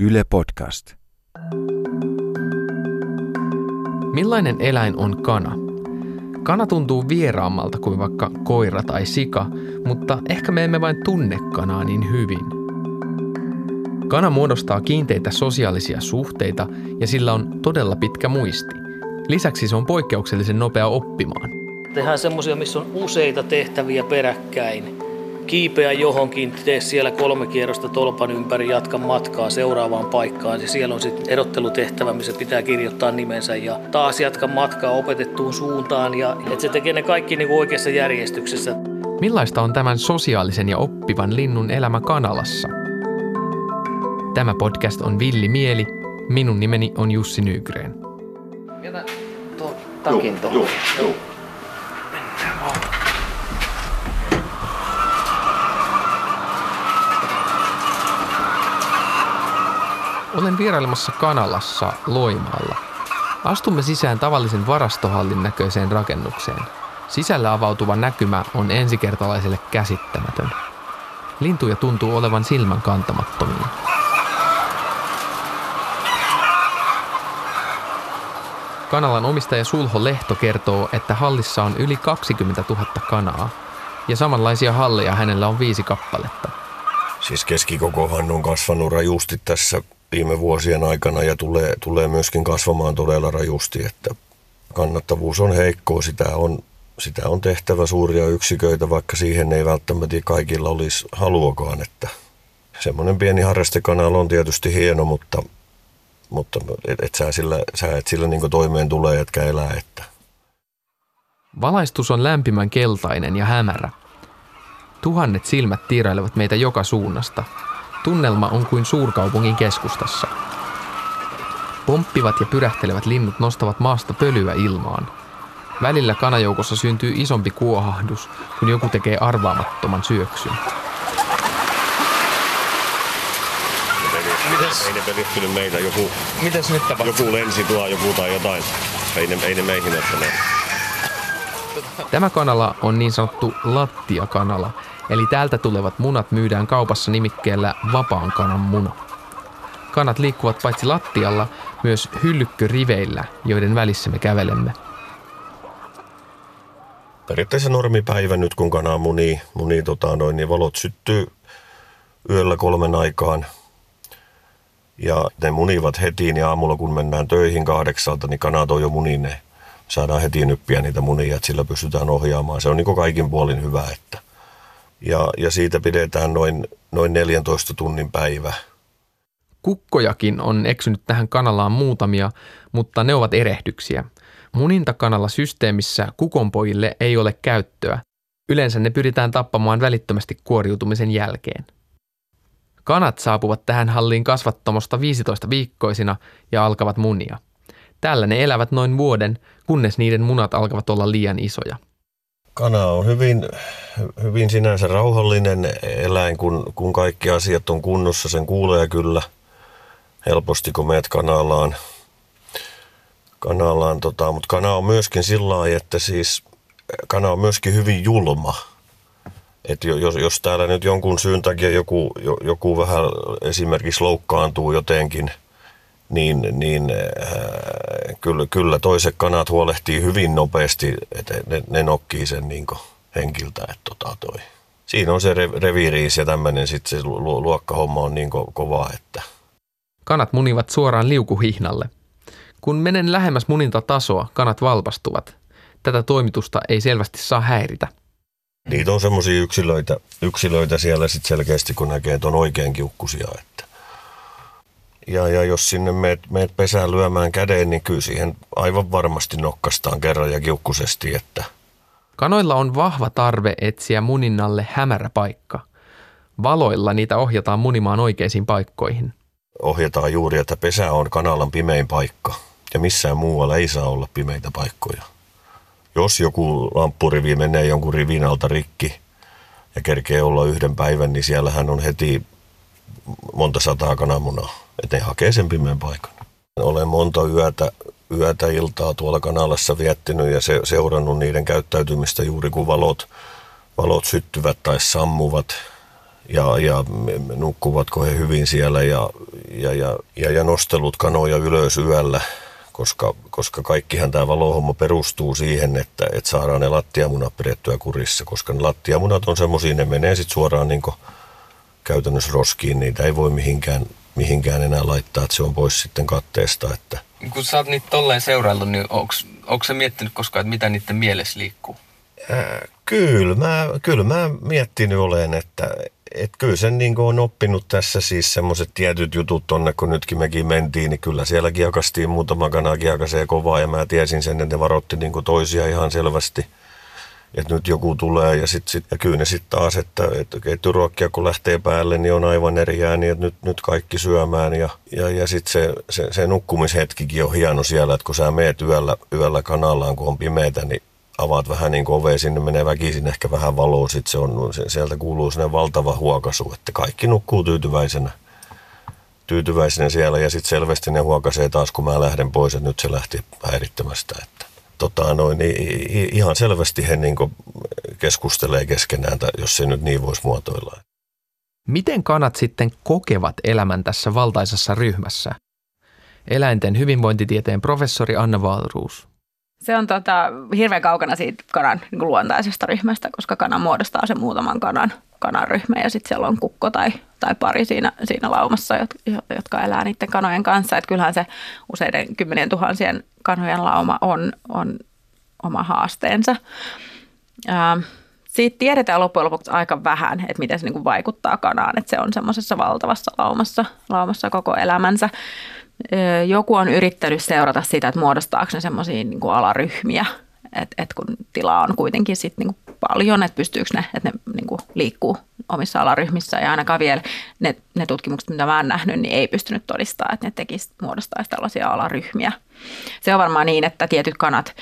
Yle Podcast. Millainen eläin on kana? Kana tuntuu vieraammalta kuin vaikka koira tai sika, mutta ehkä me emme vain tunne kanaa niin hyvin. Kana muodostaa kiinteitä sosiaalisia suhteita ja sillä on todella pitkä muisti. Lisäksi se on poikkeuksellisen nopea oppimaan. Tehdään semmoisia, missä on useita tehtäviä peräkkäin. Kiipeä johonkin, tee siellä kolme kierrosta tolpan ympäri, jatka matkaa seuraavaan paikkaan. Ja siellä on sitten erottelutehtävä, missä pitää kirjoittaa nimensä ja taas jatka matkaa opetettuun suuntaan. Ja että se tekee ne kaikki niin kuin oikeassa järjestyksessä. Millaista on tämän sosiaalisen ja oppivan linnun elämä Kanalassa? Tämä podcast on Villi Mieli. Minun nimeni on Jussi Nygren. Jätä tuo takin tuohon. Olen vierailemassa Kanalassa Loimaalla. Astumme sisään tavallisen varastohallin näköiseen rakennukseen. Sisällä avautuva näkymä on ensikertalaiselle käsittämätön. Lintuja tuntuu olevan silmän kantamattomia. Kanalan omistaja Sulho Lehto kertoo, että hallissa on yli 20 000 kanaa. Ja samanlaisia halleja hänellä on viisi kappaletta. Siis keskikokohan on kasvanut rajusti tässä viime vuosien aikana ja tulee, tulee myöskin kasvamaan todella rajusti, että kannattavuus on heikkoa, sitä on, sitä on tehtävä suuria yksiköitä, vaikka siihen ei välttämättä kaikilla olisi haluakaan, että semmoinen pieni harrastekanala on tietysti hieno, mutta, mutta et, et sä, sillä, sä et sillä niin toimeen tulee, etkä elää, että Valaistus on lämpimän keltainen ja hämärä. Tuhannet silmät tiirailevat meitä joka suunnasta. Tunnelma on kuin suurkaupungin keskustassa. Pomppivat ja pyrähtelevät linnut nostavat maasta pölyä ilmaan. Välillä kanajoukossa syntyy isompi kuohahdus, kun joku tekee arvaamattoman syöksyn. Mites? ei ne pelittynyt meitä, joku, Mitäs nyt tapahtuu? joku lensi tuo joku tai jotain. Ei ne, ei ne meihin ottaneet. Tämä kanala on niin sanottu lattiakanala, eli täältä tulevat munat myydään kaupassa nimikkeellä vapaan kanan muna. Kanat liikkuvat paitsi lattialla, myös hyllykköriveillä, joiden välissä me kävelemme. periaatteessa normipäivä nyt, kun kana munii, munii tota noin, niin valot syttyy yöllä kolmen aikaan. Ja ne munivat heti, niin aamulla kun mennään töihin kahdeksalta, niin kanat on jo munineen. Saadaan heti nyppiä niitä munia, että sillä pystytään ohjaamaan. Se on niin kaikin puolin hyvä. Että. Ja, ja siitä pidetään noin, noin 14 tunnin päivä. Kukkojakin on eksynyt tähän kanalaan muutamia, mutta ne ovat erehdyksiä. Munintakanalla systeemissä kukonpojille ei ole käyttöä. Yleensä ne pyritään tappamaan välittömästi kuoriutumisen jälkeen. Kanat saapuvat tähän halliin kasvattomosta 15 viikkoisina ja alkavat munia. Tällä ne elävät noin vuoden, kunnes niiden munat alkavat olla liian isoja. Kana on hyvin, hyvin sinänsä rauhallinen eläin, kun, kun kaikki asiat on kunnossa. Sen kuulee kyllä helposti, kun meet kanalaan. kanalaan tota, mutta kana on myöskin sillä lailla, että siis kana on myöskin hyvin julma. Et jos, jos täällä nyt jonkun syyn takia joku, joku vähän esimerkiksi loukkaantuu jotenkin, niin, niin äh, kyllä, kyllä toiset kanat huolehtii hyvin nopeasti, että ne, ne nokkii sen niin henkiltä. Että tota toi. Siinä on se re, reviiriis ja tämmöinen sitten se lu, luokkahomma on niin ko, kova, että Kanat munivat suoraan liukuhihnalle. Kun menen lähemmäs munintatasoa, kanat valpastuvat. Tätä toimitusta ei selvästi saa häiritä. niitä on semmoisia yksilöitä, yksilöitä siellä sitten selkeästi, kun näkee, että on oikein kiukkusia. Että. Ja, ja jos sinne meet, meet pesään lyömään käden, niin kyllä siihen aivan varmasti nokkastaan kerran ja kiukkusesti, että Kanoilla on vahva tarve etsiä muninnalle hämärä paikka. Valoilla niitä ohjataan munimaan oikeisiin paikkoihin. ohjataan juuri, että pesä on kanalan pimein paikka ja missään muualla ei saa olla pimeitä paikkoja. Jos joku lamppurivi menee jonkun rivin alta rikki ja kerkee olla yhden päivän, niin siellähän on heti monta sataa kananmunaa, että ne hakee sen pimeän paikan. Olen monta yötä, yötä iltaa tuolla kanalassa viettänyt ja se, seurannut niiden käyttäytymistä juuri kun valot, valot syttyvät tai sammuvat. ja, ja nukkuvatko he hyvin siellä ja, ja, ja, ja, ja nostelut kanoja ylös yöllä, koska, koska kaikkihan tämä valohomma perustuu siihen, että, että saadaan ne lattiamunat pidettyä kurissa, koska ne lattiamunat on semmoisia, ne menee sitten suoraan niin käytännössä roskiin, niitä ei voi mihinkään, mihinkään enää laittaa, että se on pois sitten katteesta. Että. Kun sä oot niitä tolleen seuraillut, niin onko se miettinyt koskaan, että mitä niiden mielessä liikkuu? Äh, kyllä, mä, kyllä mä miettinyt olen, että et kyllä sen niin on oppinut tässä siis semmoiset tietyt jutut tonne, kun nytkin mekin mentiin, niin kyllä siellä kiakastiin muutama kana kiakasee kovaa ja mä tiesin sen, että ne varotti niin toisia ihan selvästi – että nyt joku tulee ja, sit, sit, ja kyllä ne sitten taas, että, että ketjuruokkia kun lähtee päälle, niin on aivan eri ääni, että nyt, nyt kaikki syömään ja, ja, ja sitten se, se, se, nukkumishetkikin on hieno siellä, että kun sä meet yöllä, yöllä kanallaan, kun on pimeätä, niin avaat vähän niin ovea, sinne menee väkisin ehkä vähän valoa, sitten se on, se, sieltä kuuluu sellainen valtava huokasu, että kaikki nukkuu tyytyväisenä tyytyväisenä siellä ja sitten selvästi ne huokasee taas, kun mä lähden pois, että nyt se lähti häirittämästä. Että tota, noin, niin ihan selvästi he niin keskustelee keskenään, jos se nyt niin voisi muotoilla. Miten kanat sitten kokevat elämän tässä valtaisessa ryhmässä? Eläinten hyvinvointitieteen professori Anna Valruus. Se on tota, hirveän kaukana siitä kanan niin luontaisesta ryhmästä, koska kana muodostaa sen muutaman kanan, kanan ryhmä ja sitten siellä on kukko tai, tai pari siinä, siinä laumassa, jotka elää niiden kanojen kanssa. Et kyllähän se useiden kymmenien tuhansien kanojen lauma on, on oma haasteensa. Ää, siitä tiedetään loppujen lopuksi aika vähän, että miten se niin kuin vaikuttaa kanaan, että se on semmoisessa valtavassa laumassa, laumassa koko elämänsä. Joku on yrittänyt seurata sitä, että muodostaako ne semmoisia niin alaryhmiä, että et kun tilaa on kuitenkin sit niin kuin paljon, että pystyykö ne, että ne niin kuin liikkuu omissa alaryhmissä ja ainakaan vielä ne, ne tutkimukset, mitä mä oon nähnyt, niin ei pystynyt todistamaan, että ne tekisi, muodostaisi tällaisia alaryhmiä. Se on varmaan niin, että tietyt kanat,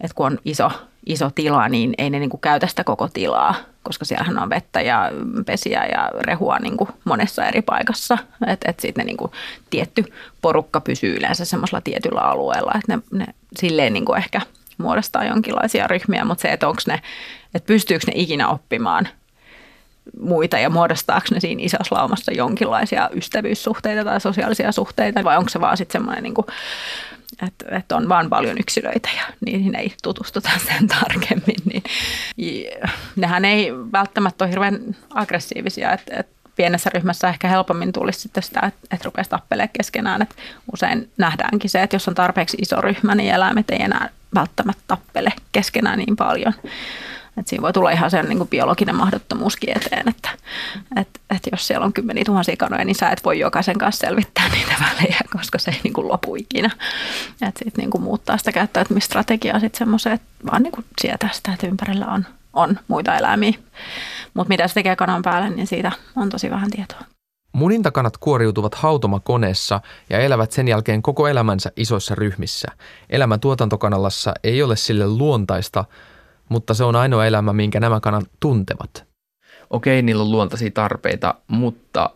että kun on iso, iso tila, niin ei ne niin kuin käytä sitä koko tilaa, koska siellähän on vettä ja pesiä ja rehua niin kuin monessa eri paikassa. Että et sitten niin kuin tietty porukka pysyy yleensä semmoisella tietyllä alueella, että ne, ne silleen niin kuin ehkä muodostaa jonkinlaisia ryhmiä, mutta se, että onko ne, että pystyykö ne ikinä oppimaan muita ja muodostaako ne siinä isossa laumassa jonkinlaisia ystävyyssuhteita tai sosiaalisia suhteita vai onko se vaan sitten semmoinen niin kuin että, että on vaan paljon yksilöitä ja niihin ei tutustuta sen tarkemmin. Niin, nehän ei välttämättä ole hirveän aggressiivisia, että, että pienessä ryhmässä ehkä helpommin tulisi sitten sitä, että, että rupeaisi tappelemaan keskenään. Että usein nähdäänkin se, että jos on tarpeeksi iso ryhmä, niin eläimet ei enää välttämättä tappele keskenään niin paljon. Et siinä voi tulla ihan sen niin kuin biologinen mahdottomuuskin eteen, että et, et jos siellä on kymmeniä tuhansia kanoja, niin sä et voi jokaisen kanssa selvittää niitä välejä, koska se ei niin kuin lopu ikinä. Että sitten niin kuin muuttaa sitä käyttäytymistrategiaa sitten semmoiseen, että vaan niin kuin sietää sitä, että ympärillä on, on muita eläimiä. Mutta mitä se tekee kanan päälle, niin siitä on tosi vähän tietoa. Munintakanat kuoriutuvat hautomakoneessa ja elävät sen jälkeen koko elämänsä isoissa ryhmissä. Elämä tuotantokanalassa ei ole sille luontaista, mutta se on ainoa elämä, minkä nämä kanat tuntevat. Okei, niillä on luontaisia tarpeita, mutta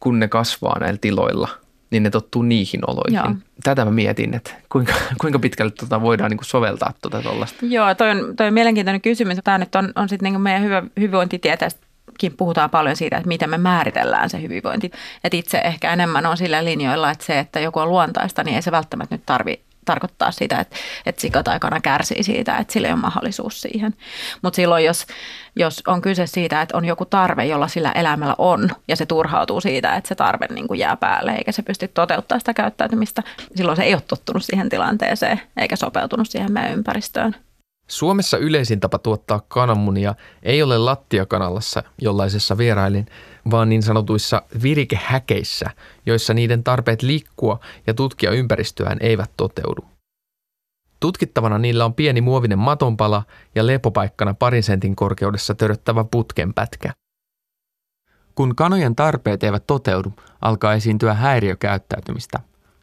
kun ne kasvaa näillä tiloilla, niin ne tottuu niihin oloihin. Joo. Tätä mä mietin, että kuinka, kuinka pitkälle tuota voidaan niin kuin soveltaa tuota tuollaista. Joo, toi on, toi on mielenkiintoinen kysymys. Tämä nyt on, on sitten niin meidän hyvä, hyvinvointitieteestäkin puhutaan paljon siitä, että miten me määritellään se hyvinvointi. Et itse ehkä enemmän on sillä linjoilla, että se, että joku on luontaista, niin ei se välttämättä nyt tarvi tarkoittaa sitä, että, että sika tai kana kärsii siitä, että sillä ei ole mahdollisuus siihen. Mutta silloin, jos, jos on kyse siitä, että on joku tarve, jolla sillä elämällä on, ja se turhautuu siitä, että se tarve niin kuin jää päälle, eikä se pysty toteuttamaan sitä käyttäytymistä, silloin se ei ole tottunut siihen tilanteeseen, eikä sopeutunut siihen meidän ympäristöön. Suomessa yleisin tapa tuottaa kananmunia ei ole lattiakanalassa, jollaisessa vierailin, vaan niin sanotuissa virikehäkeissä, joissa niiden tarpeet liikkua ja tutkia ympäristöään eivät toteudu. Tutkittavana niillä on pieni muovinen matonpala ja lepopaikkana parin sentin korkeudessa töröttävä putkenpätkä. Kun kanojen tarpeet eivät toteudu, alkaa esiintyä häiriökäyttäytymistä.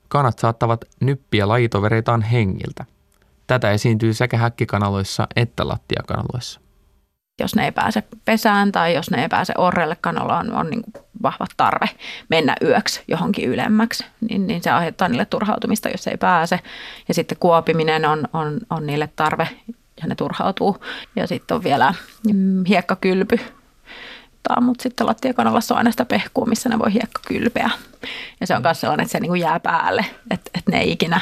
Kanat saattavat nyppiä lajitovereitaan hengiltä. Tätä esiintyy sekä häkkikanaloissa että lattiakanaloissa. Jos ne ei pääse pesään tai jos ne ei pääse orrelle, kanalla on, on niin vahva tarve mennä yöksi johonkin ylemmäksi, niin, niin se aiheuttaa niille turhautumista, jos ei pääse. Ja sitten kuopiminen on, on, on niille tarve ja ne turhautuu. Ja sitten on vielä mm, hiekkakylpy, mutta sitten lattiakanalassa on aina sitä pehkua, missä ne voi hiekka kylpeä. Ja se on myös sellainen, että se niin jää päälle, että, että ne ei ikinä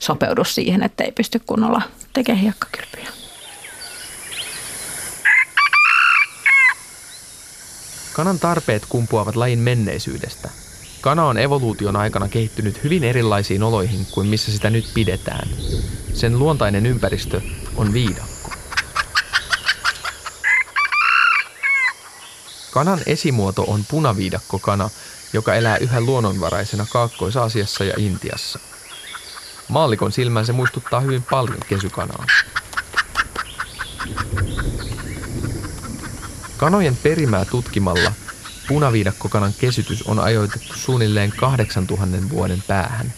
sopeudu siihen, että ei pysty kunnolla tekemään hiekkakylpyjä. Kanan tarpeet kumpuavat lajin menneisyydestä. Kana on evoluution aikana kehittynyt hyvin erilaisiin oloihin kuin missä sitä nyt pidetään. Sen luontainen ympäristö on viidakko. Kanan esimuoto on punaviidakkokana, joka elää yhä luonnonvaraisena Kaakkois-Aasiassa ja Intiassa. Maallikon silmään se muistuttaa hyvin paljon kesykanaa. Kanojen perimää tutkimalla punaviidakkokanan kesytys on ajoitettu suunnilleen 8000 vuoden päähän.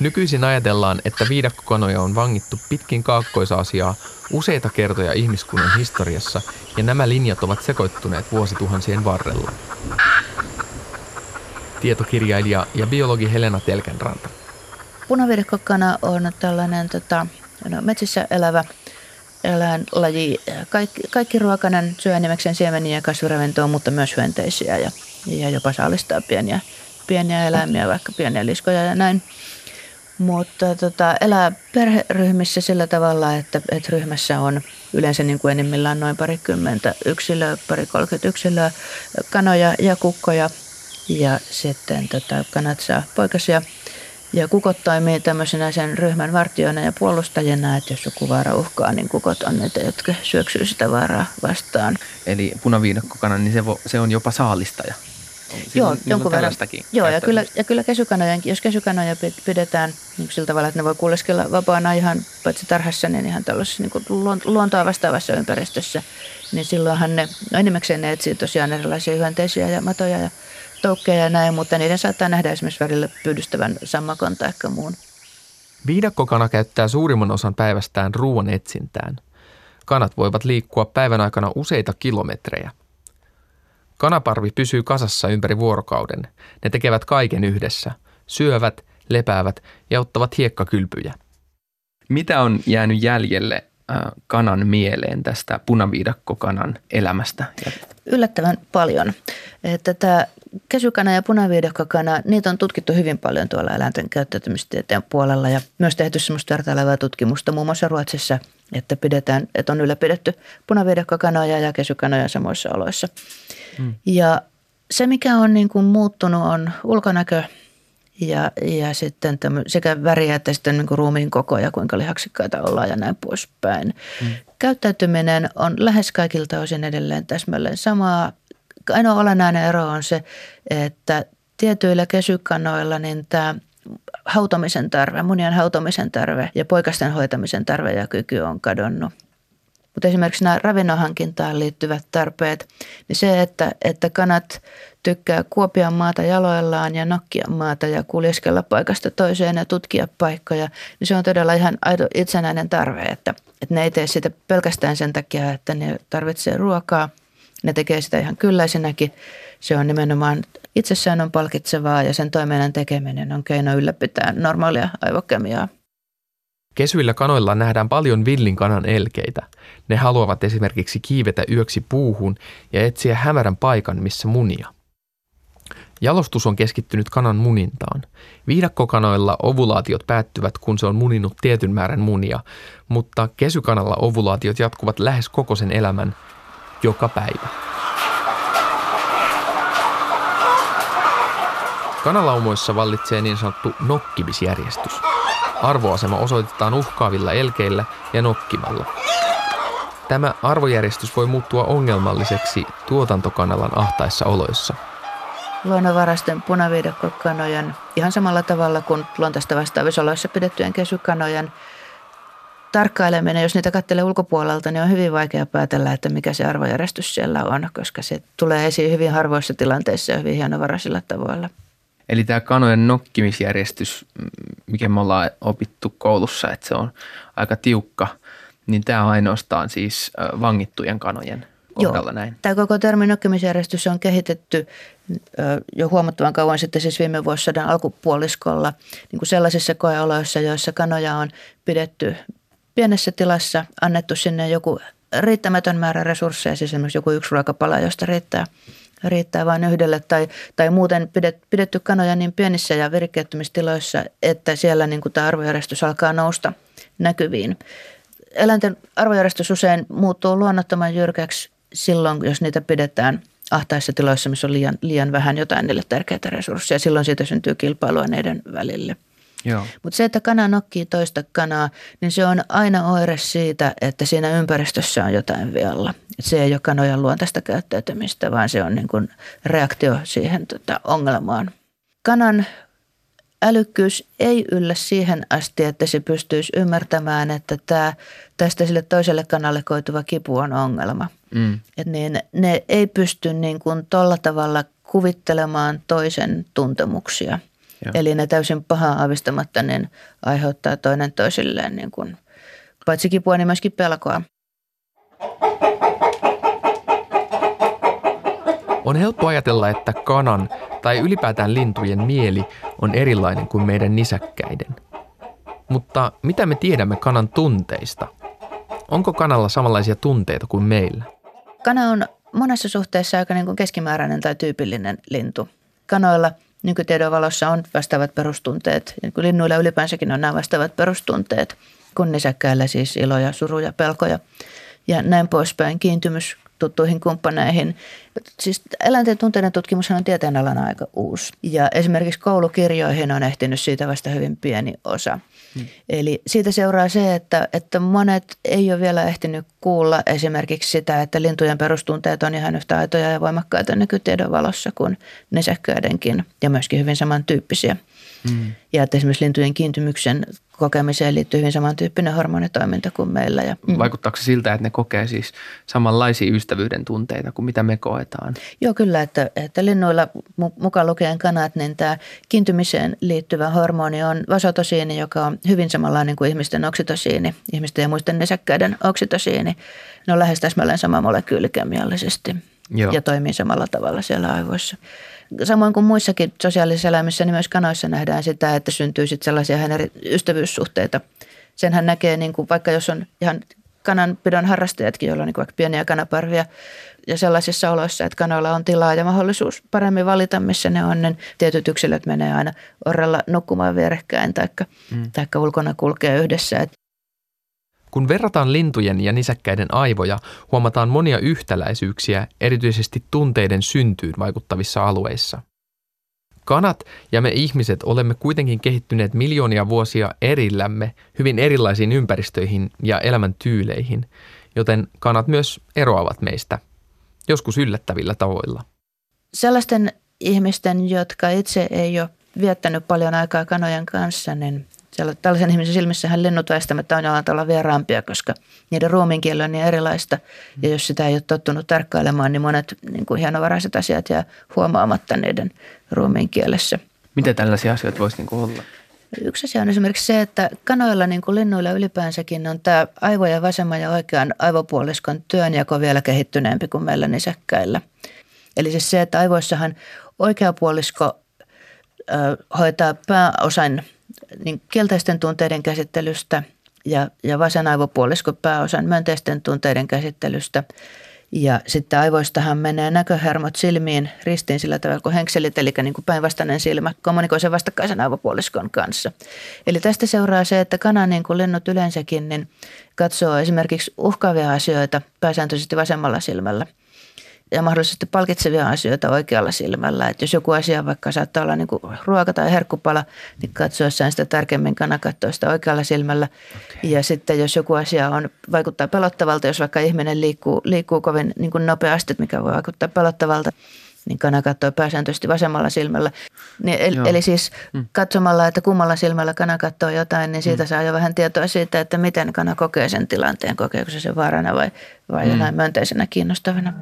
Nykyisin ajatellaan, että viidakkokanoja on vangittu pitkin Kaakkois-Aasiaa useita kertoja ihmiskunnan historiassa ja nämä linjat ovat sekoittuneet vuosituhansien varrella. Tietokirjailija ja biologi Helena Telkenranta. Punaviidakkokana on tällainen tota, no, metsissä elävä eläinlaji. Kaikki, kaikki ruokainen syö enimmäkseen siemeniä ja kasviravintoa, mutta myös hyönteisiä ja, ja jopa saalistaa pieniä, pieniä eläimiä, vaikka pieniä liskoja ja näin. Mutta tota, elää perheryhmissä sillä tavalla, että, että ryhmässä on yleensä niin kuin enimmillään noin parikymmentä yksilöä, pari kolmekymmentä yksilöä, kanoja ja kukkoja. Ja sitten tota, kanat saa poikasia ja kukot toimii tämmöisenä sen ryhmän vartijoina ja puolustajina, että jos joku vaara uhkaa, niin kukot on niitä, jotka syöksyy sitä vaaraa vastaan. Eli punaviidakkokana, niin se, vo, se on jopa saalistaja. Joo, jonkun verran. Joo, ja kyllä, ja kyllä kesykanoja, jos kesykanoja pidetään niin sillä tavalla, että ne voi kuuleskella vapaana ihan paitsi tarhassa, niin ihan tällaisessa niin luontoa vastaavassa ympäristössä, niin silloinhan ne, no enimmäkseen ne etsii tosiaan erilaisia hyönteisiä ja matoja ja toukkeja ja näin, mutta niiden saattaa nähdä esimerkiksi värille pyydystävän sammakon tai muun. Viidakkokana käyttää suurimman osan päivästään ruoan etsintään. Kanat voivat liikkua päivän aikana useita kilometrejä. Kanaparvi pysyy kasassa ympäri vuorokauden. Ne tekevät kaiken yhdessä. Syövät, lepäävät ja ottavat hiekkakylpyjä. Mitä on jäänyt jäljelle kanan mieleen tästä punaviidakkokanan elämästä? Yllättävän paljon. Että tämä kesykana ja punaviidakkokana, niitä on tutkittu hyvin paljon tuolla eläinten käyttäytymistieteen puolella ja myös tehty semmoista vertailevaa tutkimusta muun muassa Ruotsissa, että, pidetään, että on ylläpidetty punaviidakkokanoja ja kesykanoja samoissa oloissa. Hmm. Ja se, mikä on niin kuin muuttunut, on ulkonäkö ja, ja sitten tämmö, sekä väriä että sitten niin kuin ruumiin koko ja kuinka lihaksikkaita ollaan ja näin poispäin. Hmm. Käyttäytyminen on lähes kaikilta osin edelleen täsmälleen samaa ainoa olennainen ero on se, että tietyillä kesykanoilla niin tämä hautomisen tarve, munien hautomisen tarve ja poikasten hoitamisen tarve ja kyky on kadonnut. Mutta esimerkiksi nämä ravinnonhankintaan liittyvät tarpeet, niin se, että, että kanat tykkää kuopia maata jaloillaan ja nokkia maata ja kuljeskella paikasta toiseen ja tutkia paikkoja, niin se on todella ihan aito itsenäinen tarve, että, että ne ei tee sitä pelkästään sen takia, että ne tarvitsee ruokaa – ne tekee sitä ihan kylläisenäkin. Se on nimenomaan itsessään on palkitsevaa ja sen toiminnan tekeminen on keino ylläpitää normaalia aivokemiaa. Kesyillä kanoilla nähdään paljon villin kanan elkeitä. Ne haluavat esimerkiksi kiivetä yöksi puuhun ja etsiä hämärän paikan, missä munia. Jalostus on keskittynyt kanan munintaan. Viidakkokanoilla ovulaatiot päättyvät, kun se on muninut tietyn määrän munia, mutta kesykanalla ovulaatiot jatkuvat lähes koko sen elämän joka päivä. Kanalaumoissa vallitsee niin sanottu nokkimisjärjestys. Arvoasema osoitetaan uhkaavilla elkeillä ja nokkimalla. Tämä arvojärjestys voi muuttua ongelmalliseksi tuotantokanalan ahtaissa oloissa. Luonnonvaraisten punaviidakkokanojen ihan samalla tavalla kuin luontaista vastaavissa oloissa pidettyjen kesykanojen tarkkaileminen, jos niitä katselee ulkopuolelta, niin on hyvin vaikea päätellä, että mikä se arvojärjestys siellä on, koska se tulee esiin hyvin harvoissa tilanteissa ja hyvin hienovaraisilla tavoilla. Eli tämä kanojen nokkimisjärjestys, mikä me ollaan opittu koulussa, että se on aika tiukka, niin tämä on ainoastaan siis vangittujen kanojen kohdalla Joo. näin. Tämä koko termi nokkimisjärjestys on kehitetty jo huomattavan kauan sitten, siis viime vuosisadan alkupuoliskolla, niin kuin sellaisissa koeoloissa, joissa kanoja on pidetty pienessä tilassa annettu sinne joku riittämätön määrä resursseja, siis esimerkiksi joku yksi ruokapala, josta riittää, riittää vain yhdelle, tai, tai muuten pidet, pidetty kanoja niin pienissä ja virikkeettömistiloissa, että siellä niin kuin tämä arvojärjestys alkaa nousta näkyviin. Eläinten arvojärjestys usein muuttuu luonnottoman jyrkäksi silloin, jos niitä pidetään ahtaissa tiloissa, missä on liian, liian vähän jotain niille tärkeitä resursseja. Silloin siitä syntyy kilpailua neiden välille. Mutta se, että kana nokkii toista kanaa, niin se on aina oire siitä, että siinä ympäristössä on jotain vialla. Et se ei ole kanojen luontaista käyttäytymistä, vaan se on niin reaktio siihen tota, ongelmaan. Kanan älykkyys ei yllä siihen asti, että se pystyisi ymmärtämään, että tämä, tästä sille toiselle kanalle koituva kipu on ongelma. Mm. Et niin, ne ei pysty niin kuin tolla tavalla kuvittelemaan toisen tuntemuksia. Joo. Eli ne täysin pahaa avistamatta niin aiheuttaa toinen toisilleen niin kuin, paitsi kipua, niin myöskin pelkoa. On helppo ajatella, että kanan tai ylipäätään lintujen mieli on erilainen kuin meidän nisäkkäiden. Mutta mitä me tiedämme kanan tunteista? Onko kanalla samanlaisia tunteita kuin meillä? Kana on monessa suhteessa aika niin kuin keskimääräinen tai tyypillinen lintu. Kanoilla nykytiedon valossa on vastaavat perustunteet. Niin linnuilla ylipäänsäkin on nämä vastaavat perustunteet. Kun nisäkkäillä siis iloja, suruja, pelkoja ja näin poispäin. Kiintymys tuttuihin kumppaneihin. Siis eläinten tunteiden tutkimus on tieteenalana aika uusi. Ja esimerkiksi koulukirjoihin on ehtinyt siitä vasta hyvin pieni osa. Hmm. Eli siitä seuraa se, että, että monet ei ole vielä ehtinyt kuulla esimerkiksi sitä, että lintujen perustunteet on ihan yhtä aitoja ja voimakkaita nykytiedon valossa kuin nisäkkäidenkin ja myöskin hyvin samantyyppisiä. Mm. Ja että esimerkiksi lintujen kiintymyksen kokemiseen liittyy hyvin samantyyppinen hormonitoiminta kuin meillä. Ja, mm. Vaikuttaako se siltä, että ne kokee siis samanlaisia ystävyyden tunteita kuin mitä me koetaan? Joo, kyllä, että, että linnuilla mukaan lukien kanat, niin tämä kiintymiseen liittyvä hormoni on vasotosiini, joka on hyvin samanlainen kuin ihmisten oksitosiini, ihmisten ja muisten nisäkkäiden oksitosiini. Ne on lähes täsmälleen sama molekyyli kemiallisesti Joo. ja toimii samalla tavalla siellä aivoissa samoin kuin muissakin sosiaalisissa eläimissä, niin myös kanoissa nähdään sitä, että syntyy sitten sellaisia hänen ystävyyssuhteita. Senhän näkee, niin kuin, vaikka jos on ihan kananpidon harrastajatkin, joilla on niin vaikka pieniä kanaparvia ja sellaisissa oloissa, että kanoilla on tilaa ja mahdollisuus paremmin valita, missä ne on, niin tietyt yksilöt menee aina orrella nukkumaan vierekkäin tai mm. ulkona kulkee yhdessä. Kun verrataan lintujen ja nisäkkäiden aivoja, huomataan monia yhtäläisyyksiä erityisesti tunteiden syntyyn vaikuttavissa alueissa. Kanat ja me ihmiset olemme kuitenkin kehittyneet miljoonia vuosia erillämme hyvin erilaisiin ympäristöihin ja elämäntyyleihin, joten kanat myös eroavat meistä, joskus yllättävillä tavoilla. Sellaisten ihmisten, jotka itse ei ole viettänyt paljon aikaa kanojen kanssa, niin tällaisen ihmisen silmissähän linnut väistämättä on jollain tavalla vieraampia, koska niiden ruumiinkieli on niin erilaista. Ja jos sitä ei ole tottunut tarkkailemaan, niin monet niin kuin hienovaraiset asiat jää huomaamatta niiden ruumiinkielessä. Miten tällaisia asioita voisi niin kuin olla? Yksi asia on esimerkiksi se, että kanoilla niin kuin linnuilla ylipäänsäkin on tämä aivojen vasemman ja oikean aivopuoliskon työnjako vielä kehittyneempi kuin meillä nisäkkäillä. Eli siis se, että aivoissahan oikea puolisko ö, hoitaa pääosan niin kielteisten tunteiden käsittelystä ja, ja vasen aivopuolisko pääosan myönteisten tunteiden käsittelystä. Ja sitten aivoistahan menee näköhermot silmiin ristiin sillä tavalla kuin henkselit, eli niin kuin päinvastainen silmä kommunikoi sen vastakkaisen aivopuoliskon kanssa. Eli tästä seuraa se, että kana niin kuin linnut yleensäkin niin katsoo esimerkiksi uhkaavia asioita pääsääntöisesti vasemmalla silmällä – ja mahdollisesti palkitsevia asioita oikealla silmällä. Että jos joku asia vaikka saattaa olla niin kuin ruoka tai herkkupala, niin katsoessaan sitä tarkemmin kana katsoa sitä oikealla silmällä. Okay. Ja sitten jos joku asia on, vaikuttaa pelottavalta, jos vaikka ihminen liikkuu, liikkuu kovin niin kuin nopeasti, mikä voi vaikuttaa pelottavalta, niin kana katsoo pääsääntöisesti vasemmalla silmällä. Niin, eli, eli siis mm. katsomalla, että kummalla silmällä kana katsoo jotain, niin siitä mm. saa jo vähän tietoa siitä, että miten kana kokee sen tilanteen. Kokeeko se sen vaarana vai, vai mm. jonain myönteisenä kiinnostavana.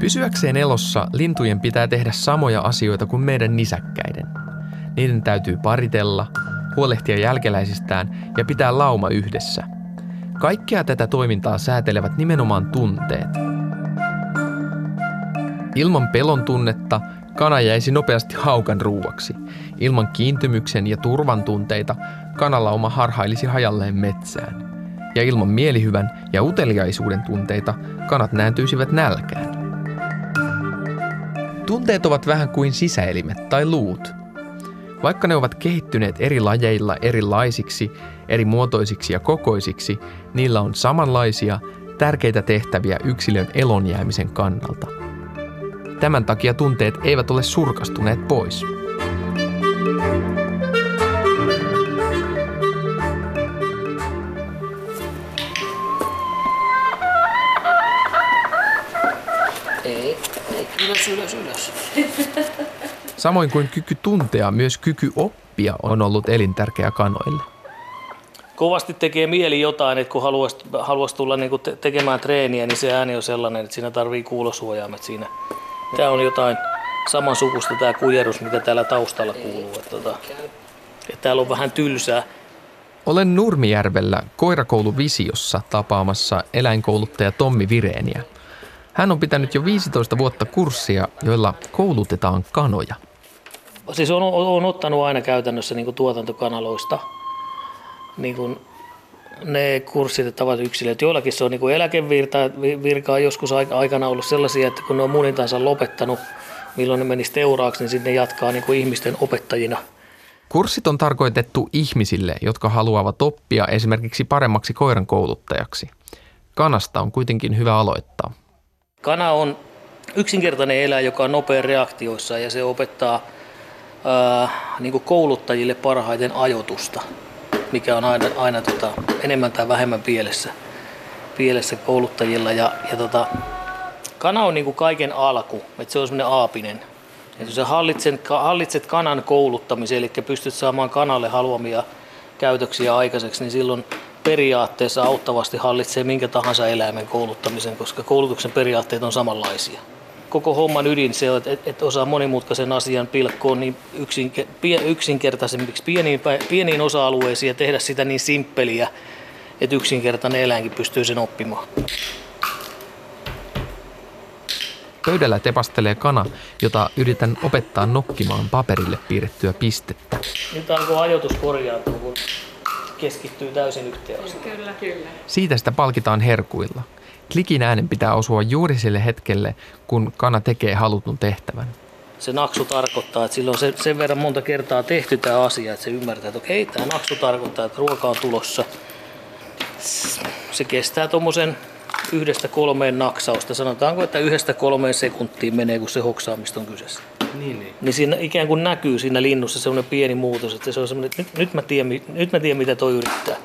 Pysyäkseen elossa lintujen pitää tehdä samoja asioita kuin meidän nisäkkäiden. Niiden täytyy paritella, huolehtia jälkeläisistään ja pitää lauma yhdessä. Kaikkea tätä toimintaa säätelevät nimenomaan tunteet. Ilman pelon tunnetta Kana jäisi nopeasti haukan ruuaksi. Ilman kiintymyksen ja turvan tunteita kanalauma harhailisi hajalleen metsään. Ja ilman mielihyvän ja uteliaisuuden tunteita kanat nääntyisivät nälkään. Tunteet ovat vähän kuin sisäelimet tai luut. Vaikka ne ovat kehittyneet eri lajeilla erilaisiksi, eri muotoisiksi ja kokoisiksi, niillä on samanlaisia, tärkeitä tehtäviä yksilön elonjäämisen kannalta. Tämän takia tunteet eivät ole surkastuneet pois. Ei, ei, ylös, ylös, ylös. Samoin kuin kyky tuntea, myös kyky oppia on ollut elintärkeä kanoille. Kovasti tekee mieli jotain, että kun haluaisi, haluaisi tulla niin te- tekemään treeniä, niin se ääni on sellainen, että siinä tarvii kuulosuojaimet siinä. Tämä on jotain samansukusta tämä kujerus, mitä täällä taustalla kuuluu. Että, tota, että täällä on vähän tylsää. Olen Nurmijärvellä koirakoulu Visiossa tapaamassa eläinkouluttaja Tommi Vireeniä. Hän on pitänyt jo 15 vuotta kurssia, joilla koulutetaan kanoja. Siis on, on ottanut aina käytännössä niin tuotantokanaloista niin kuin ne kurssitettavat yksilöt. Joillakin se on niin eläkevirkaa joskus aikana ollut sellaisia, että kun ne on munintansa lopettanut, milloin ne menisi teuraaksi, niin sitten ne jatkaa niin kuin ihmisten opettajina. Kurssit on tarkoitettu ihmisille, jotka haluavat oppia esimerkiksi paremmaksi koiran kouluttajaksi. Kanasta on kuitenkin hyvä aloittaa. Kana on yksinkertainen eläin, joka on nopea reaktioissa ja se opettaa ää, niin kouluttajille parhaiten ajotusta, mikä on aina, aina tota, enemmän tai vähemmän pielessä, pielessä kouluttajilla. Ja, ja tota, kana on niin kaiken alku, että se on semmoinen aapinen. Et jos sä hallitset, hallitset kanan kouluttamisen, eli pystyt saamaan kanalle haluamia käytöksiä aikaiseksi, niin silloin periaatteessa auttavasti hallitsee minkä tahansa eläimen kouluttamisen, koska koulutuksen periaatteet on samanlaisia. Koko homman ydin se on, että et osaa monimutkaisen asian pilkkoon niin yksinke, yksinkertaisemmiksi pieniin, pieniin osa-alueisiin ja tehdä sitä niin simppeliä, että yksinkertainen eläinkin pystyy sen oppimaan. Pöydällä tepastelee kana, jota yritän opettaa nokkimaan paperille piirrettyä pistettä. Nyt alkoi ajoitus korjaantua, kun keskittyy täysin yhteen asiaan. Kyllä, kyllä. Siitä sitä palkitaan herkuilla. Klikin äänen pitää osua juuri sille hetkelle, kun kana tekee halutun tehtävän. Se naksu tarkoittaa, että silloin se, sen verran monta kertaa tehty tämä asia, että se ymmärtää, että okei, tämä naksu tarkoittaa, että ruoka on tulossa. Se kestää tuommoisen yhdestä kolmeen naksausta. Sanotaanko, että yhdestä kolmeen sekuntiin menee, kun se hoksaamista on kyseessä. Niin, niin. Niin siinä ikään kuin näkyy siinä linnussa semmoinen pieni muutos, että se on semmoinen, että nyt, nyt, mä tiedän, nyt mä tiedän, mitä toi yrittää.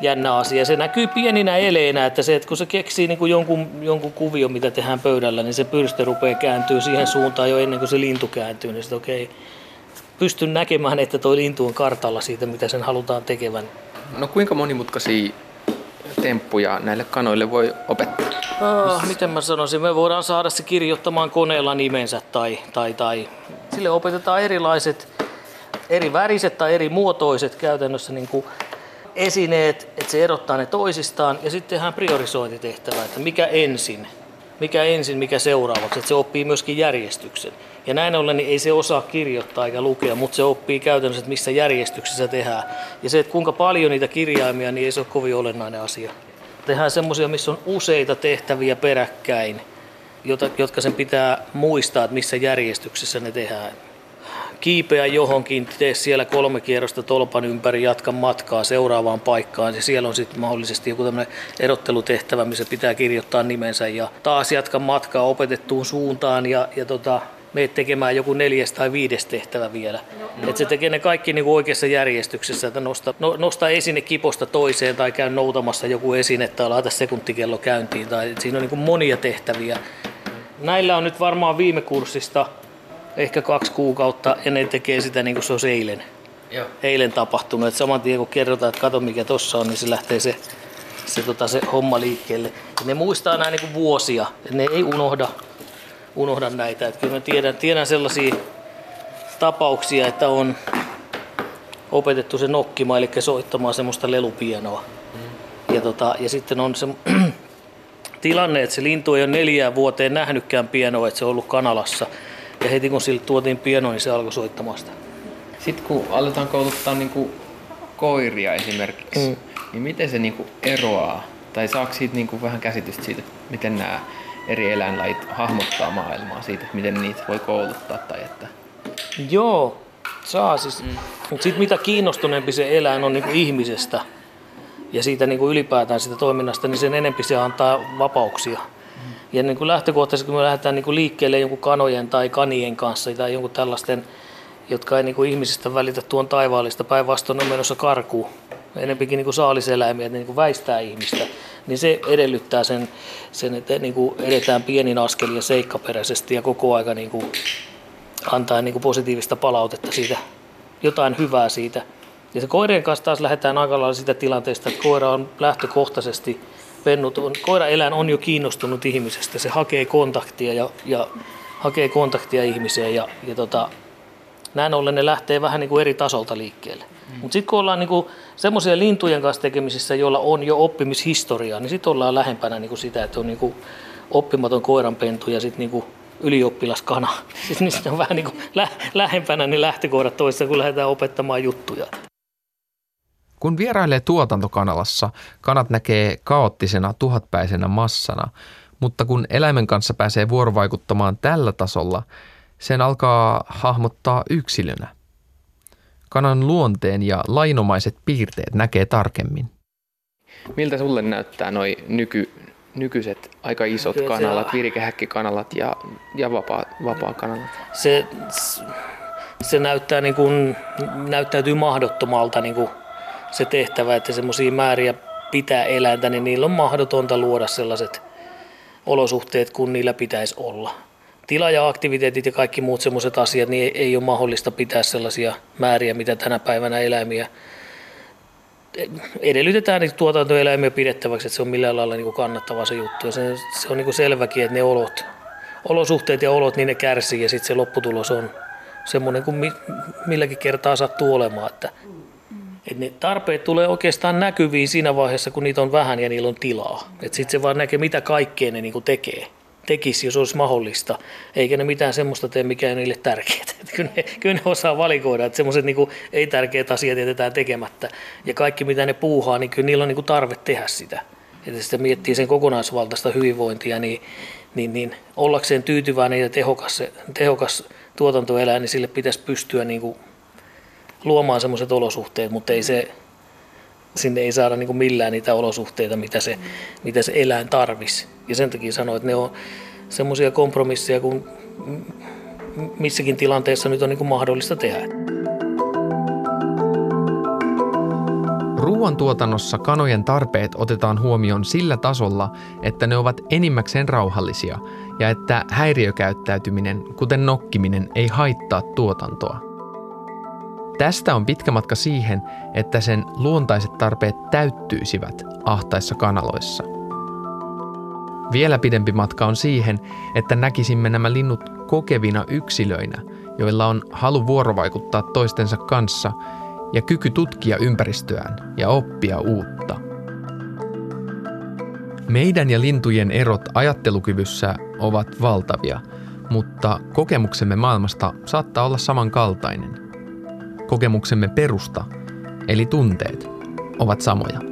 Jännä asia. Se näkyy pieninä eleinä, että se, että kun se keksii niin kuin jonkun, jonkun kuvion, mitä tehdään pöydällä, niin se pyrstö rupeaa kääntyy siihen suuntaan jo ennen kuin se lintu kääntyy. Niin sitten okei, okay, pystyn näkemään, että toi lintu on kartalla siitä, mitä sen halutaan tekevän. No kuinka monimutkaisia temppuja näille kanoille voi opettaa? Ah, miten mä sanoisin, me voidaan saada se kirjoittamaan koneella nimensä tai, tai, tai sille opetetaan erilaiset, eri väriset tai eri muotoiset käytännössä niin kuin esineet, että se erottaa ne toisistaan ja sitten tehdään priorisointitehtävä, että mikä ensin, mikä ensin, mikä seuraavaksi, että se oppii myöskin järjestyksen. Ja näin ollen niin ei se osaa kirjoittaa eikä lukea, mutta se oppii käytännössä, että missä järjestyksessä tehdään. Ja se, että kuinka paljon niitä kirjaimia, niin ei se ole kovin olennainen asia. Tehdään semmoisia, missä on useita tehtäviä peräkkäin, jotka sen pitää muistaa, että missä järjestyksessä ne tehdään. Kiipeä johonkin, tee siellä kolme kierrosta tolpan ympäri, jatka matkaa seuraavaan paikkaan. Ja siellä on sitten mahdollisesti joku tämmöinen erottelutehtävä, missä pitää kirjoittaa nimensä. Ja taas jatka matkaa opetettuun suuntaan ja, ja tota, meet tekemään joku neljäs tai viides tehtävä vielä. No, että se tekee ne kaikki niin kuin oikeassa järjestyksessä, että nosta, no, nosta esine kiposta toiseen tai käy noutamassa joku esine tai laita sekuntikello käyntiin. Tai, siinä on niin kuin monia tehtäviä. Näillä on nyt varmaan viime kurssista ehkä kaksi kuukautta ja ne tekee sitä niin kuin se olisi eilen. Joo. Eilen tapahtunut. Et saman tien kun kerrotaan, että kato mikä tossa on, niin se lähtee se, se, tota, se homma liikkeelle. Ja ne muistaa näin niin kuin vuosia. Ne ei unohda unohda näitä. Että kyllä mä tiedän, tiedän sellaisia tapauksia, että on opetettu se nokkima, eli soittamaan semmoista lelupienoa. Mm. Ja, tota, ja sitten on se tilanne, että se lintu ei ole neljään vuoteen nähnytkään pienoa, että se on ollut kanalassa. Ja heti kun sille tuotiin pieno, niin se alkoi soittamaan sitä. Sitten kun aletaan kouluttaa niin kuin koiria esimerkiksi, mm. niin miten se niin kuin eroaa? Tai saako siitä niin kuin vähän käsitystä siitä, miten nämä eri eläinlajit hahmottaa maailmaa siitä, että miten niitä voi kouluttaa tai että... Joo, saa siis. Mm. Mutta sitten mitä kiinnostuneempi se eläin on niin kuin ihmisestä ja siitä niin kuin ylipäätään sitä toiminnasta, niin sen enempi se antaa vapauksia. Mm. Ja niin kuin lähtökohtaisesti, kun me lähdetään niin kuin liikkeelle jonkun kanojen tai kanien kanssa tai jonkun tällaisten, jotka ei niin kuin ihmisistä välitä tuon taivaallista, päinvastoin on menossa karkuun, enempikin niin kuin saaliseläimiä, että ne niin kuin väistää ihmistä, niin se edellyttää sen, sen että niin kuin edetään pienin askelin ja seikkaperäisesti ja koko aika niin kuin antaa niin kuin positiivista palautetta siitä, jotain hyvää siitä. Ja se koirien kanssa taas lähdetään aika lailla sitä tilanteesta, että koira on lähtökohtaisesti pennut, on, koiraeläin on jo kiinnostunut ihmisestä, se hakee kontaktia ja, ja hakee kontaktia ihmiseen ja, ja tota, näin ollen ne lähtee vähän niin kuin eri tasolta liikkeelle. Mm. Mutta sitten kun ollaan niin semmoisia lintujen kanssa tekemisissä, joilla on jo oppimishistoriaa, niin sitten ollaan lähempänä niin kuin sitä, että on niin kuin oppimaton koiranpentu ja sitten niin ylioppilaskana. Siis niistä on vähän niin kuin lä- lähempänä ne lähtökohdat toissa, kun lähdetään opettamaan juttuja. Kun vierailee tuotantokanalassa, kanat näkee kaoottisena tuhatpäisenä massana, mutta kun eläimen kanssa pääsee vuorovaikuttamaan tällä tasolla, sen alkaa hahmottaa yksilönä. Kanan luonteen ja lainomaiset piirteet näkee tarkemmin. Miltä sulle näyttää noin nyky, nykyiset aika isot Kyllä kanalat, virikehäkkikanalat ja, ja vapaa, vapaa kanalat? Se, se näyttää niin kuin, näyttäytyy mahdottomalta niin kuin se tehtävä, että semmoisia määriä pitää eläintä, niin niillä on mahdotonta luoda sellaiset olosuhteet, kun niillä pitäisi olla. Tila ja aktiviteetit ja kaikki muut semmoiset asiat, niin ei, ole mahdollista pitää sellaisia määriä, mitä tänä päivänä eläimiä edellytetään niin tuotantoeläimiä pidettäväksi, että se on millään lailla niin kannattava se juttu. Ja se, se on niin selväkin, että ne olot, olosuhteet ja olot, niin ne kärsii ja sitten se lopputulos on semmoinen kuin milläkin kertaa sattuu olemaan. Että, että ne tarpeet tulee oikeastaan näkyviin siinä vaiheessa, kun niitä on vähän ja niillä on tilaa. Sitten se vaan näkee, mitä kaikkea ne niin tekee tekisi, jos olisi mahdollista, eikä ne mitään semmoista tee, mikä ei niille tärkeää. Kyllä ne, kyllä ne osaa valikoida, että semmoiset niin ei-tärkeät asiat jätetään tekemättä. Ja kaikki, mitä ne puuhaa, niin kyllä niillä on niin tarve tehdä sitä. Että sitä miettii sen kokonaisvaltaista hyvinvointia, niin, niin, niin ollakseen tyytyväinen ja tehokas, tehokas tuotantoeläin, niin sille pitäisi pystyä niin kuin luomaan semmoiset olosuhteet, mutta ei se, sinne ei saada niin kuin millään niitä olosuhteita, mitä se, mitä se eläin tarvisi. Ja sen takia sanoin, että ne on semmoisia kompromisseja, kun missäkin tilanteessa nyt on niin kuin mahdollista tehdä. Ruoantuotannossa kanojen tarpeet otetaan huomioon sillä tasolla, että ne ovat enimmäkseen rauhallisia ja että häiriökäyttäytyminen, kuten nokkiminen, ei haittaa tuotantoa. Tästä on pitkä matka siihen, että sen luontaiset tarpeet täyttyisivät ahtaissa kanaloissa. Vielä pidempi matka on siihen, että näkisimme nämä linnut kokevina yksilöinä, joilla on halu vuorovaikuttaa toistensa kanssa ja kyky tutkia ympäristöään ja oppia uutta. Meidän ja lintujen erot ajattelukyvyssä ovat valtavia, mutta kokemuksemme maailmasta saattaa olla samankaltainen – kokemuksemme perusta, eli tunteet, ovat samoja.